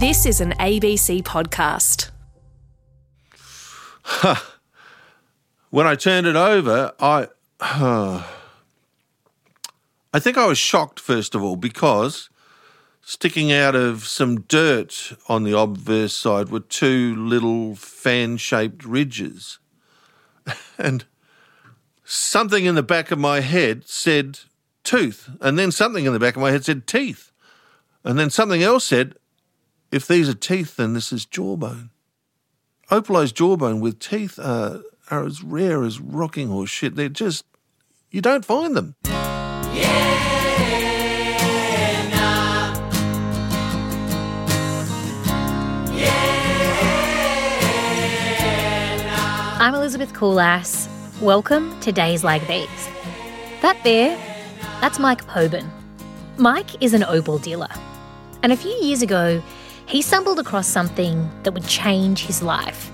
This is an ABC podcast. when I turned it over, I I think I was shocked first of all because sticking out of some dirt on the obverse side were two little fan-shaped ridges. and something in the back of my head said tooth, and then something in the back of my head said teeth. And then something else said, if these are teeth, then this is jawbone. Opalized jawbone with teeth are, are as rare as rocking horse shit. They're just, you don't find them. I'm Elizabeth Kulas. Welcome to Days Like These. That there, that's Mike Poben. Mike is an opal dealer. And a few years ago, he stumbled across something that would change his life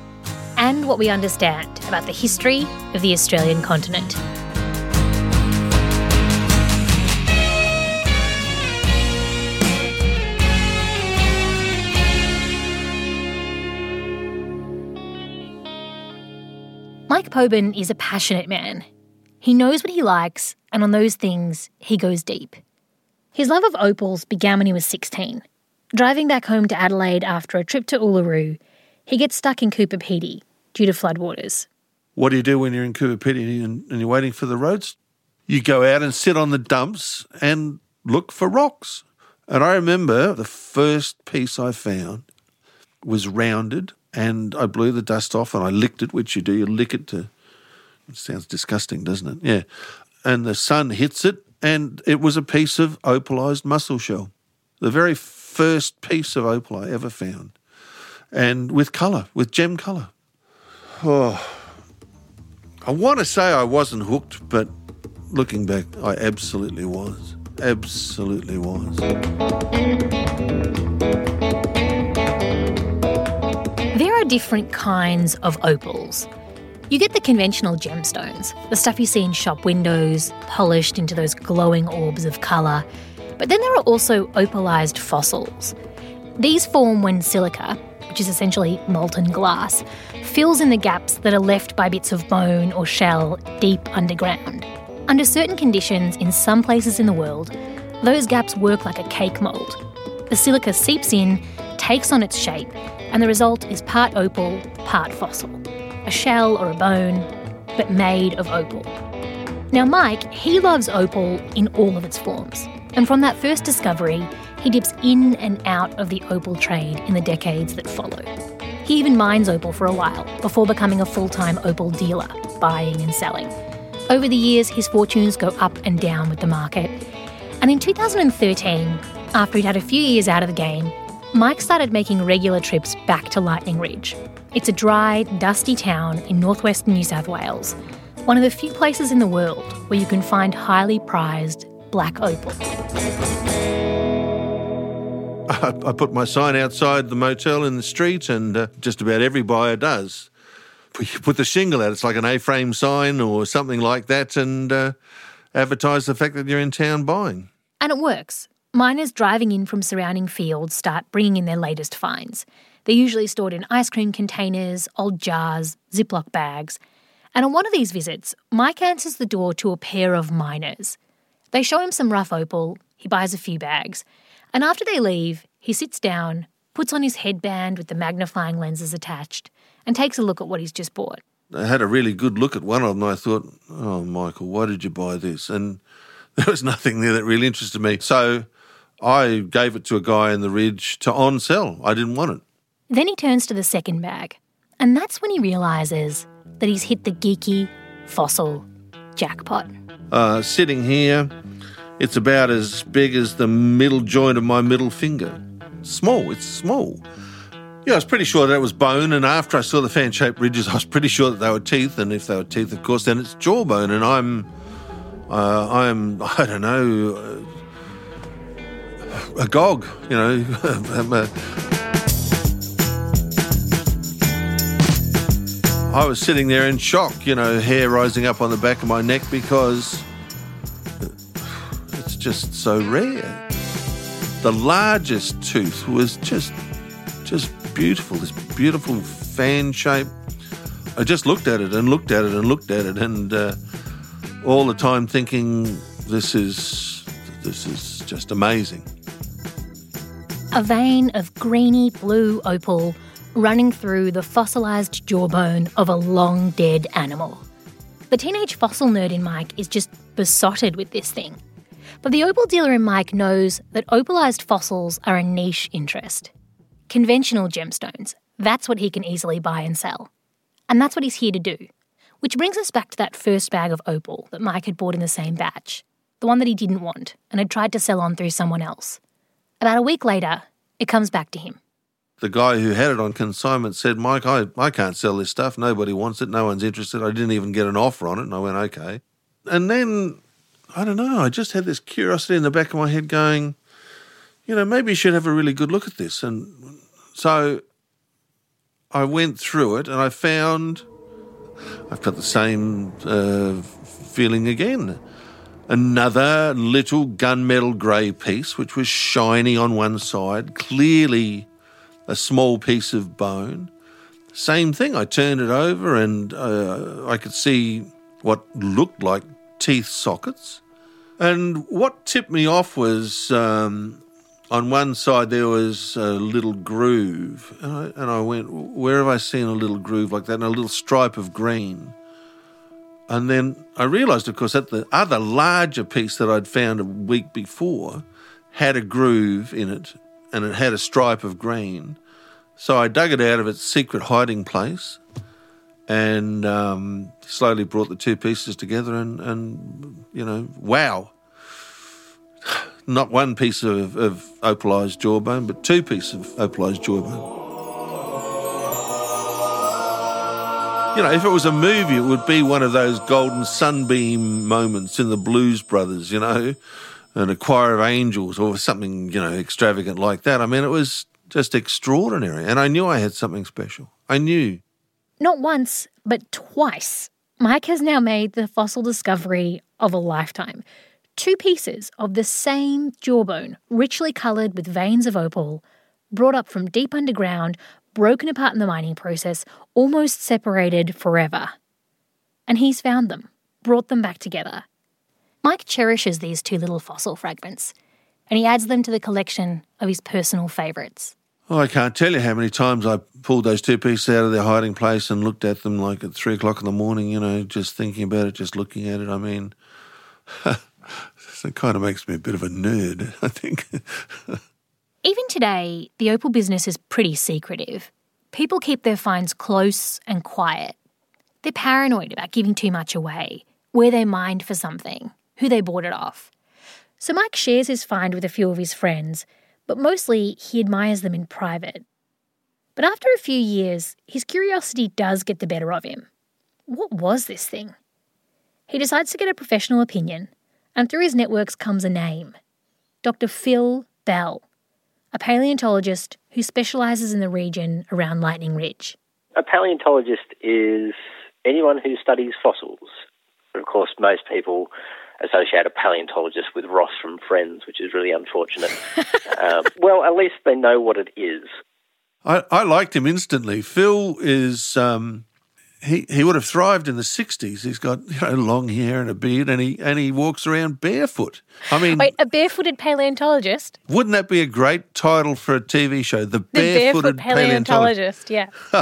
and what we understand about the history of the Australian continent. Mike Poben is a passionate man. He knows what he likes, and on those things, he goes deep. His love of opals began when he was 16. Driving back home to Adelaide after a trip to Uluru, he gets stuck in Coober Pedy due to floodwaters. What do you do when you're in Coober Pedy and, and you're waiting for the roads? You go out and sit on the dumps and look for rocks. And I remember the first piece I found was rounded and I blew the dust off and I licked it, which you do. You lick it to. It sounds disgusting, doesn't it? Yeah. And the sun hits it, and it was a piece of opalized mussel shell, the very first piece of opal I ever found, and with colour, with gem colour. Oh, I want to say I wasn't hooked, but looking back, I absolutely was. Absolutely was. There are different kinds of opals. You get the conventional gemstones, the stuff you see in shop windows, polished into those glowing orbs of colour. But then there are also opalized fossils. These form when silica, which is essentially molten glass, fills in the gaps that are left by bits of bone or shell deep underground. Under certain conditions in some places in the world, those gaps work like a cake mould. The silica seeps in, takes on its shape, and the result is part opal, part fossil. A shell or a bone, but made of opal. Now, Mike, he loves opal in all of its forms. And from that first discovery, he dips in and out of the opal trade in the decades that follow. He even mines opal for a while before becoming a full time opal dealer, buying and selling. Over the years, his fortunes go up and down with the market. And in 2013, after he'd had a few years out of the game, Mike started making regular trips back to Lightning Ridge. It's a dry, dusty town in northwestern New South Wales, one of the few places in the world where you can find highly prized black opal. I, I put my sign outside the motel in the street, and uh, just about every buyer does. You put the shingle out, it's like an A frame sign or something like that, and uh, advertise the fact that you're in town buying. And it works. Miners driving in from surrounding fields start bringing in their latest finds. They're usually stored in ice cream containers, old jars, Ziploc bags. And on one of these visits, Mike answers the door to a pair of miners. They show him some rough opal, he buys a few bags, and after they leave, he sits down, puts on his headband with the magnifying lenses attached, and takes a look at what he's just bought. I had a really good look at one of them. And I thought, oh, Michael, why did you buy this? And there was nothing there that really interested me. So I gave it to a guy in the ridge to on sell. I didn't want it. Then he turns to the second bag, and that's when he realises that he's hit the geeky, fossil jackpot. Uh, sitting here, it's about as big as the middle joint of my middle finger. Small, it's small. Yeah, I was pretty sure that it was bone, and after I saw the fan shaped ridges, I was pretty sure that they were teeth, and if they were teeth, of course, then it's jawbone, and I'm. Uh, I'm, I don't know, uh, agog, you know. I was sitting there in shock, you know, hair rising up on the back of my neck because it's just so rare. The largest tooth was just just beautiful, this beautiful fan shape. I just looked at it and looked at it and looked at it, and uh, all the time thinking, this is this is just amazing. A vein of greeny blue opal running through the fossilised jawbone of a long dead animal. The teenage fossil nerd in Mike is just besotted with this thing. But the opal dealer in Mike knows that opalized fossils are a niche interest. Conventional gemstones, that's what he can easily buy and sell. And that's what he's here to do. Which brings us back to that first bag of opal that Mike had bought in the same batch, the one that he didn't want and had tried to sell on through someone else. About a week later, it comes back to him. The guy who had it on consignment said, Mike, I, I can't sell this stuff. Nobody wants it. No one's interested. I didn't even get an offer on it. And I went, okay. And then, I don't know, I just had this curiosity in the back of my head going, you know, maybe you should have a really good look at this. And so I went through it and I found I've got the same uh, feeling again. Another little gunmetal grey piece, which was shiny on one side, clearly a small piece of bone. Same thing. I turned it over and uh, I could see what looked like teeth sockets. And what tipped me off was um, on one side there was a little groove, and I, and I went, Where have I seen a little groove like that? And a little stripe of green. And then I realised, of course, that the other larger piece that I'd found a week before had a groove in it and it had a stripe of green. So I dug it out of its secret hiding place and um, slowly brought the two pieces together and, and you know, wow not one piece of, of opalized jawbone, but two pieces of opalized jawbone. You know, if it was a movie, it would be one of those golden sunbeam moments in the Blues Brothers, you know, and a choir of angels or something, you know, extravagant like that. I mean, it was just extraordinary. And I knew I had something special. I knew. Not once, but twice. Mike has now made the fossil discovery of a lifetime. Two pieces of the same jawbone, richly coloured with veins of opal, brought up from deep underground, broken apart in the mining process, almost separated forever. And he's found them, brought them back together. Mike cherishes these two little fossil fragments, and he adds them to the collection of his personal favourites. Oh, I can't tell you how many times I pulled those two pieces out of their hiding place and looked at them like at three o'clock in the morning, you know, just thinking about it, just looking at it. I mean, it kind of makes me a bit of a nerd, I think. Even today, the opal business is pretty secretive. People keep their finds close and quiet. They're paranoid about giving too much away, where they mined for something, who they bought it off. So Mike shares his find with a few of his friends, but mostly he admires them in private. But after a few years, his curiosity does get the better of him. What was this thing? He decides to get a professional opinion and through his networks comes a name Dr. Phil Bell, a paleontologist who specialises in the region around Lightning Ridge. A paleontologist is anyone who studies fossils. Of course, most people associate a paleontologist with Ross from Friends, which is really unfortunate. um, well, at least they know what it is. I, I liked him instantly. Phil is um, he, he would have thrived in the 60s. He's got you know, long hair and a beard, and he and he walks around barefoot. I mean, wait, a barefooted paleontologist? Wouldn't that be a great title for a TV show? The, the barefooted paleontologist. Yeah.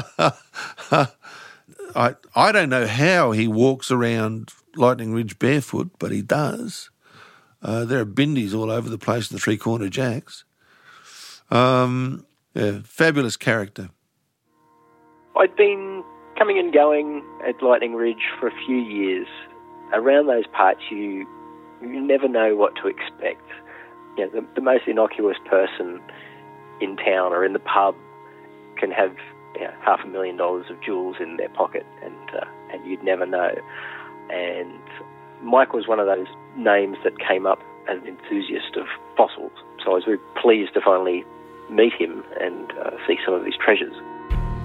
I I don't know how he walks around Lightning Ridge barefoot, but he does. Uh, there are bindies all over the place. In the three corner jacks. Um, yeah, fabulous character. I'd been coming and going at Lightning Ridge for a few years. Around those parts, you you never know what to expect. You know, the, the most innocuous person in town or in the pub can have you know, half a million dollars of jewels in their pocket, and uh, and you'd never know. And Mike was one of those names that came up as an enthusiast of fossils. So I was very pleased to finally meet him and uh, see some of his treasures.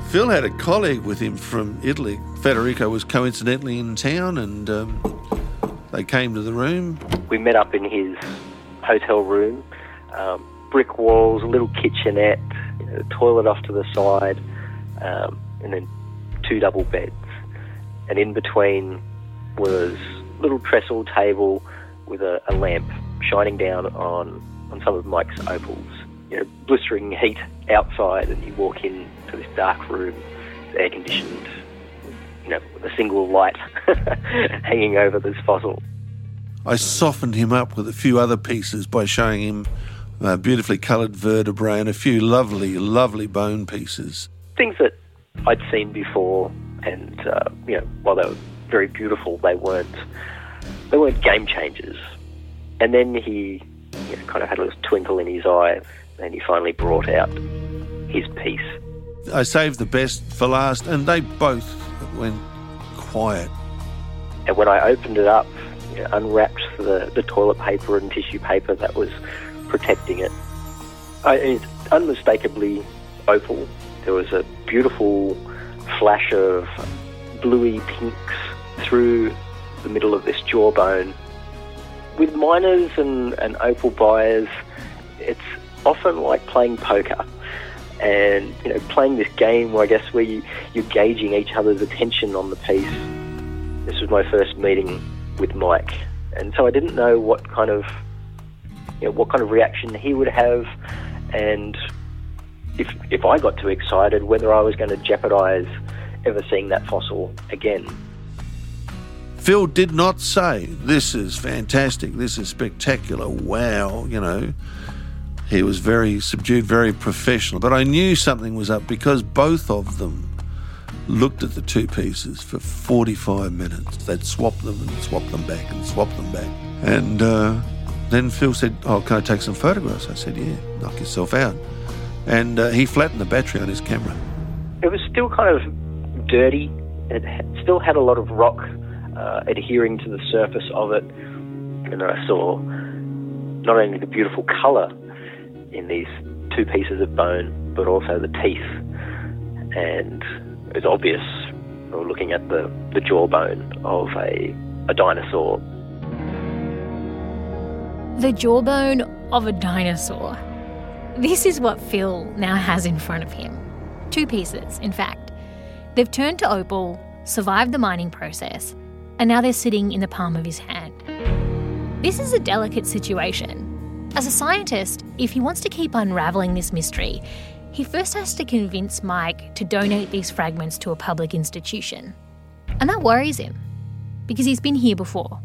Phil had a colleague with him from Italy. Federico was coincidentally in town and um, they came to the room. We met up in his hotel room. Um, brick walls, a little kitchenette, you know, the toilet off to the side, um, and then two double beds. And in between was a little trestle table with a, a lamp shining down on, on some of Mike's opals. You know, blistering heat outside, and you walk in to this dark room, air conditioned, you know, with a single light hanging over this fossil. I softened him up with a few other pieces by showing him a beautifully coloured vertebrae and a few lovely, lovely bone pieces. Things that I'd seen before, and uh, you know, while they were very beautiful, they weren't they weren't game changers. And then he you know, kind of had a little twinkle in his eye, and he finally brought out his piece. I saved the best for last, and they both went quiet. And when I opened it up, you know, unwrapped the, the toilet paper and tissue paper that was protecting it, I, it's unmistakably opal. There was a beautiful flash of bluey pinks through the middle of this jawbone. With miners and, and opal buyers, it's often like playing poker and you know playing this game where I guess where you, you're gauging each other's attention on the piece. This was my first meeting with Mike, and so I didn't know what kind of you know what kind of reaction he would have, and if if I got too excited, whether I was going to jeopardize ever seeing that fossil again. Phil did not say, This is fantastic, this is spectacular, wow, you know. He was very subdued, very professional. But I knew something was up because both of them looked at the two pieces for 45 minutes. They'd swap them and swap them back and swap them back. And uh, then Phil said, Oh, can I take some photographs? I said, Yeah, knock yourself out. And uh, he flattened the battery on his camera. It was still kind of dirty. It still had a lot of rock uh, adhering to the surface of it. And I saw not only the beautiful colour in these two pieces of bone, but also the teeth. And it was obvious, we looking at the, the jawbone of a, a dinosaur. The jawbone of a dinosaur. This is what Phil now has in front of him. Two pieces, in fact. They've turned to opal, survived the mining process, and now they're sitting in the palm of his hand. This is a delicate situation as a scientist, if he wants to keep unravelling this mystery, he first has to convince Mike to donate these fragments to a public institution. And that worries him, because he's been here before.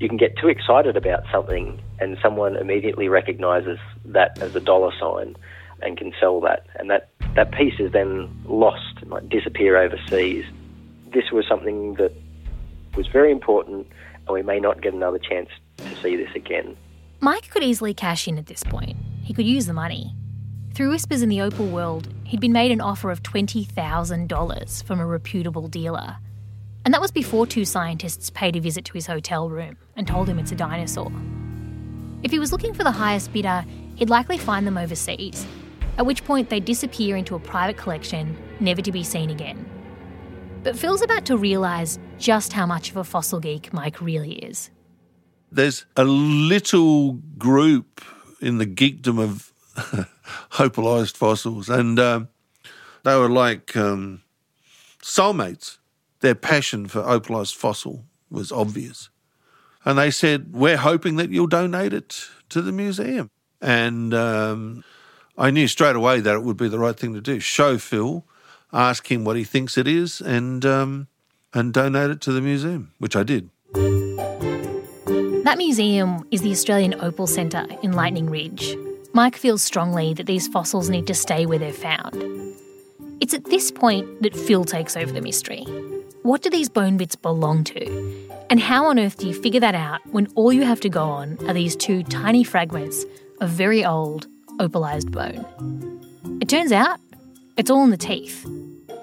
You can get too excited about something, and someone immediately recognises that as a dollar sign and can sell that. And that, that piece is then lost and might disappear overseas. This was something that was very important, and we may not get another chance to see this again. Mike could easily cash in at this point. He could use the money. Through whispers in the opal world, he'd been made an offer of $20,000 from a reputable dealer. And that was before two scientists paid a visit to his hotel room and told him it's a dinosaur. If he was looking for the highest bidder, he'd likely find them overseas, at which point they'd disappear into a private collection, never to be seen again. But Phil's about to realise just how much of a fossil geek Mike really is there's a little group in the geekdom of opalized fossils, and um, they were like um, soulmates. Their passion for opalized fossil was obvious. And they said, We're hoping that you'll donate it to the museum. And um, I knew straight away that it would be the right thing to do. Show Phil, ask him what he thinks it is, and, um, and donate it to the museum, which I did. That museum is the Australian Opal Centre in Lightning Ridge. Mike feels strongly that these fossils need to stay where they're found. It's at this point that Phil takes over the mystery. What do these bone bits belong to? And how on earth do you figure that out when all you have to go on are these two tiny fragments of very old, opalized bone? It turns out it's all in the teeth.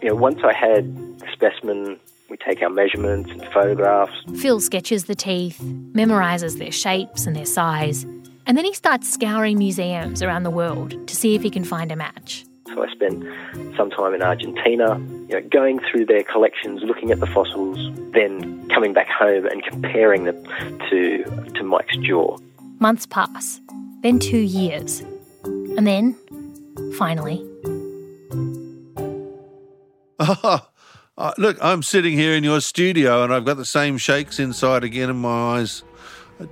You know, once I had the specimen we take our measurements and photographs. Phil sketches the teeth, memorises their shapes and their size, and then he starts scouring museums around the world to see if he can find a match. So I spent some time in Argentina, you know, going through their collections, looking at the fossils, then coming back home and comparing them to, to Mike's jaw. Months pass, then two years, and then finally. Uh, look, I'm sitting here in your studio and I've got the same shakes inside again in my eyes.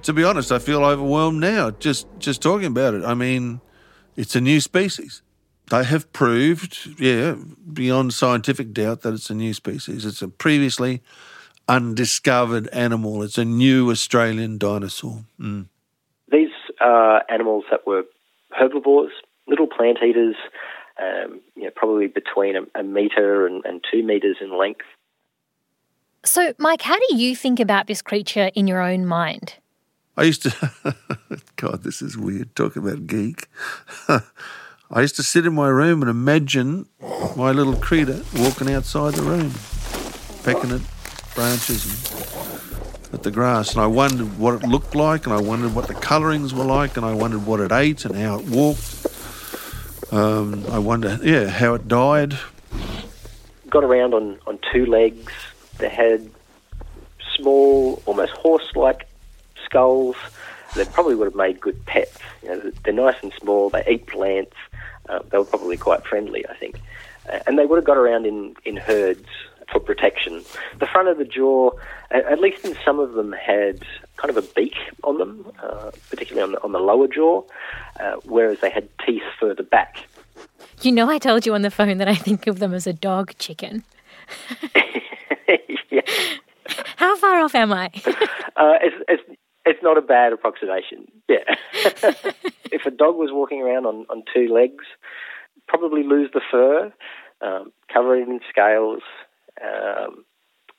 To be honest, I feel overwhelmed now just just talking about it. I mean, it's a new species. They have proved, yeah, beyond scientific doubt that it's a new species. It's a previously undiscovered animal. It's a new Australian dinosaur. Mm. These are animals that were herbivores, little plant eaters, um, you know, probably between a, a metre and, and two metres in length. So, Mike, how do you think about this creature in your own mind? I used to, God, this is weird, talking about geek. I used to sit in my room and imagine my little creature walking outside the room, pecking at branches and at the grass. And I wondered what it looked like, and I wondered what the colourings were like, and I wondered what it ate and how it walked. Um, I wonder, yeah, how it died. Got around on, on two legs. They had small, almost horse-like skulls. They probably would have made good pets. You know, they're nice and small. They eat plants. Uh, they were probably quite friendly, I think. Uh, and they would have got around in, in herds for protection. The front of the jaw, at least in some of them, had kind of a beak on them, uh, particularly on the, on the lower jaw, uh, whereas they had teeth further back. You know, I told you on the phone that I think of them as a dog chicken. yeah. How far off am I? uh, it's, it's, it's not a bad approximation. Yeah. if a dog was walking around on, on two legs, probably lose the fur, um, cover it in scales. Um,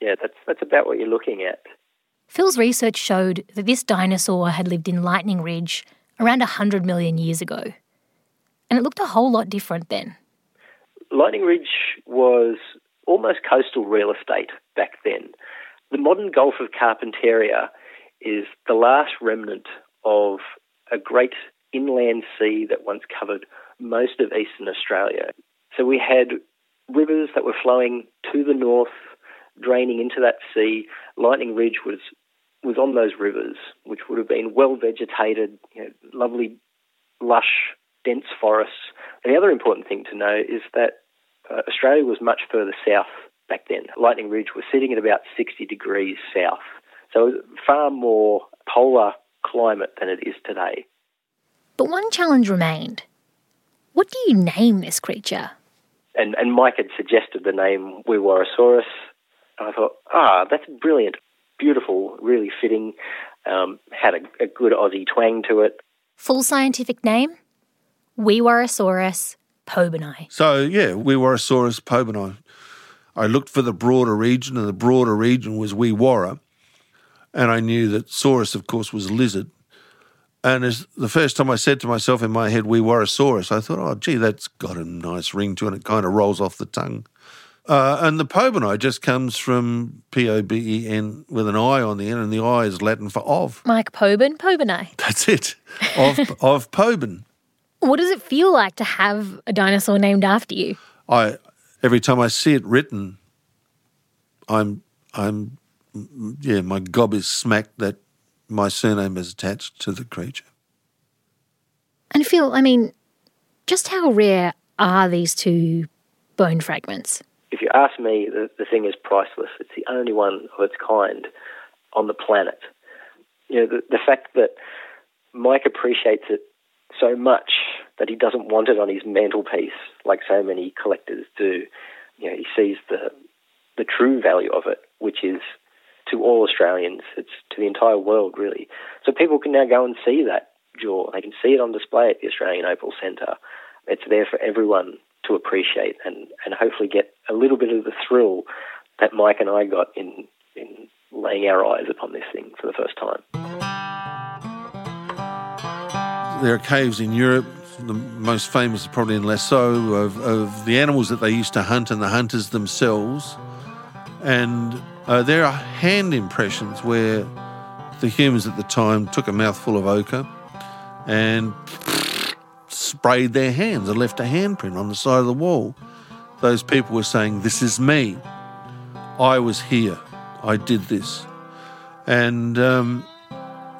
yeah, that's that's about what you're looking at. Phil's research showed that this dinosaur had lived in Lightning Ridge around 100 million years ago. And it looked a whole lot different then. Lightning Ridge was almost coastal real estate back then. The modern Gulf of Carpentaria is the last remnant of a great inland sea that once covered most of eastern Australia. So we had rivers that were flowing to the north, draining into that sea. Lightning Ridge was was on those rivers, which would have been well vegetated, you know, lovely, lush, dense forests. And the other important thing to know is that uh, Australia was much further south back then. Lightning Ridge was sitting at about 60 degrees south. So it was far more polar climate than it is today. But one challenge remained. What do you name this creature? And, and Mike had suggested the name Weewarrasaurus. I thought, ah, that's brilliant beautiful, really fitting, um, had a, a, good Aussie twang to it. Full scientific name? Weewarrasaurus pobeni. So, yeah, Weewarrasaurus pobeni. I looked for the broader region, and the broader region was Weewarra. And I knew that Saurus, of course, was a lizard. And as the first time I said to myself in my head, Weewarrasaurus, I thought, oh, gee, that's got a nice ring to it. It kind of rolls off the tongue. Uh, and the Pobeni just comes from P O B E N with an I on the end, and the I is Latin for of. Mike Poben, Pobeni. That's it. Of of Poben. What does it feel like to have a dinosaur named after you? I every time I see it written, I'm I'm yeah, my gob is smacked that my surname is attached to the creature. And Phil, I mean, just how rare are these two bone fragments? if you ask me, the, the thing is priceless. It's the only one of its kind on the planet. You know, the, the fact that Mike appreciates it so much that he doesn't want it on his mantelpiece like so many collectors do. You know, he sees the the true value of it, which is to all Australians. It's to the entire world, really. So people can now go and see that jaw. They can see it on display at the Australian Opal Centre. It's there for everyone to appreciate and, and hopefully get a little bit of the thrill that Mike and I got in, in laying our eyes upon this thing for the first time. There are caves in Europe, the most famous probably in Lascaux, of, of the animals that they used to hunt and the hunters themselves. And uh, there are hand impressions where the humans at the time took a mouthful of ochre and sprayed their hands and left a handprint on the side of the wall. Those people were saying, This is me. I was here. I did this. And um,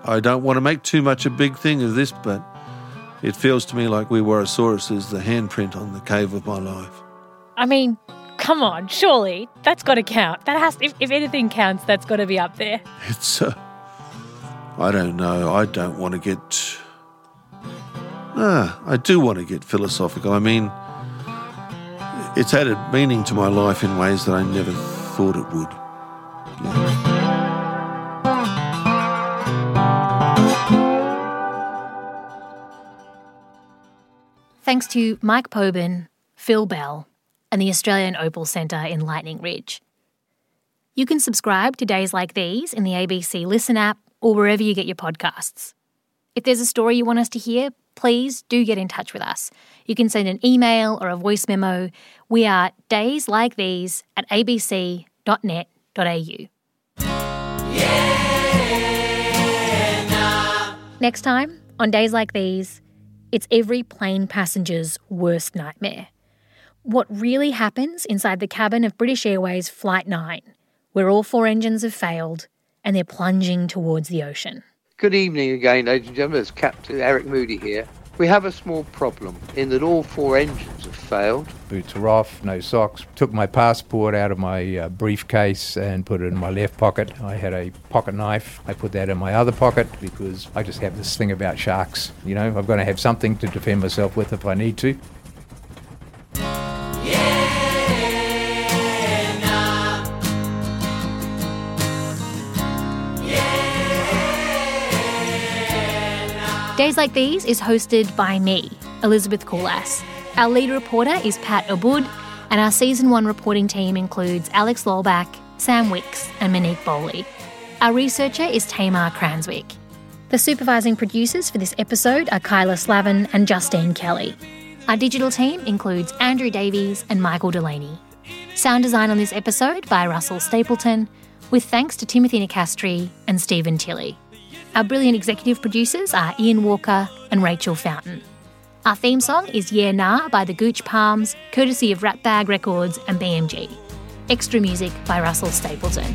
I don't want to make too much a big thing of this, but It feels to me like Weewarrasaurus is the handprint on the cave of my life. I mean, come on, surely that's got to count. That has, if, if anything counts, that's got to be up there. It's, uh, I don't know. I don't want to get. Ah, I do want to get philosophical. I mean, it's added meaning to my life in ways that I never thought it would. Yeah. Thanks to Mike Poben, Phil Bell, and the Australian Opal Centre in Lightning Ridge. You can subscribe to days like these in the ABC Listen app or wherever you get your podcasts. If there's a story you want us to hear, please do get in touch with us. You can send an email or a voice memo. We are days like these at abc.net.au. Yeah, Next time, on days like these, it's every plane passenger's worst nightmare. What really happens inside the cabin of British Airways Flight 9, where all four engines have failed and they're plunging towards the ocean. Good evening again, ladies and gentlemen. It's Captain Eric Moody here. We have a small problem in that all four engines have failed. Boots are off, no socks. Took my passport out of my uh, briefcase and put it in my left pocket. I had a pocket knife. I put that in my other pocket because I just have this thing about sharks. You know, I've got to have something to defend myself with if I need to. Days Like These is hosted by me, Elizabeth Kulas. Our lead reporter is Pat Abboud, and our season one reporting team includes Alex Lolback, Sam Wicks, and Monique Bowley. Our researcher is Tamar Cranswick. The supervising producers for this episode are Kyla Slavin and Justine Kelly. Our digital team includes Andrew Davies and Michael Delaney. Sound design on this episode by Russell Stapleton, with thanks to Timothy Nicastri and Stephen Tilley. Our brilliant executive producers are Ian Walker and Rachel Fountain. Our theme song is Yeah Nah by the Gooch Palms, courtesy of Ratbag Records and BMG. Extra music by Russell Stapleton.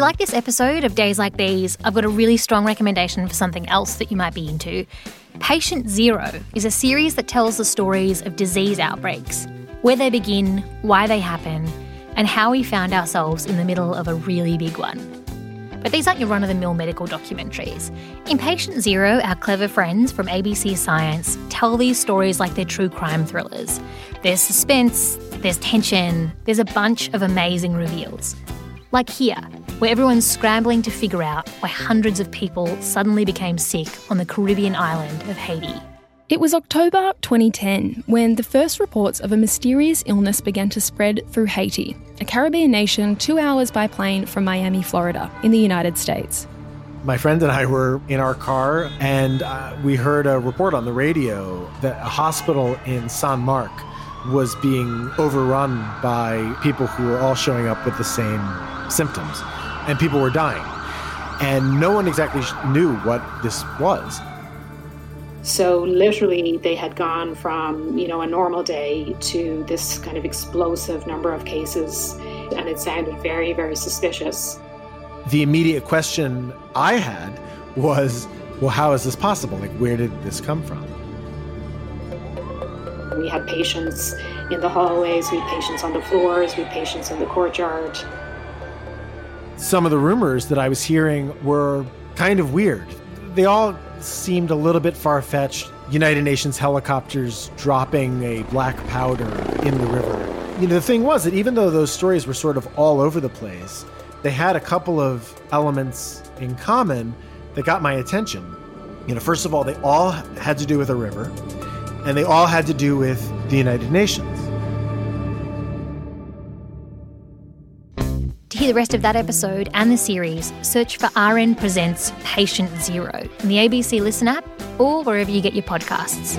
You like this episode of Days Like These, I've got a really strong recommendation for something else that you might be into. Patient Zero is a series that tells the stories of disease outbreaks, where they begin, why they happen, and how we found ourselves in the middle of a really big one. But these aren't your run of the mill medical documentaries. In Patient Zero, our clever friends from ABC Science tell these stories like they're true crime thrillers. There's suspense, there's tension, there's a bunch of amazing reveals. Like here, where everyone's scrambling to figure out why hundreds of people suddenly became sick on the Caribbean island of Haiti. It was October 2010 when the first reports of a mysterious illness began to spread through Haiti, a Caribbean nation two hours by plane from Miami, Florida, in the United States. My friend and I were in our car and uh, we heard a report on the radio that a hospital in San Marc was being overrun by people who were all showing up with the same symptoms, and people were dying. And no one exactly knew what this was. So literally, they had gone from you know a normal day to this kind of explosive number of cases, and it sounded very, very suspicious. The immediate question I had was, well, how is this possible? Like, where did this come from? We had patients in the hallways, we had patients on the floors, we had patients in the courtyard. Some of the rumors that I was hearing were kind of weird. They all seemed a little bit far fetched. United Nations helicopters dropping a black powder in the river. You know, the thing was that even though those stories were sort of all over the place, they had a couple of elements in common that got my attention. You know, first of all, they all had to do with a river, and they all had to do with the United Nations. The rest of that episode and the series, search for RN Presents Patient Zero in the ABC Listen app or wherever you get your podcasts.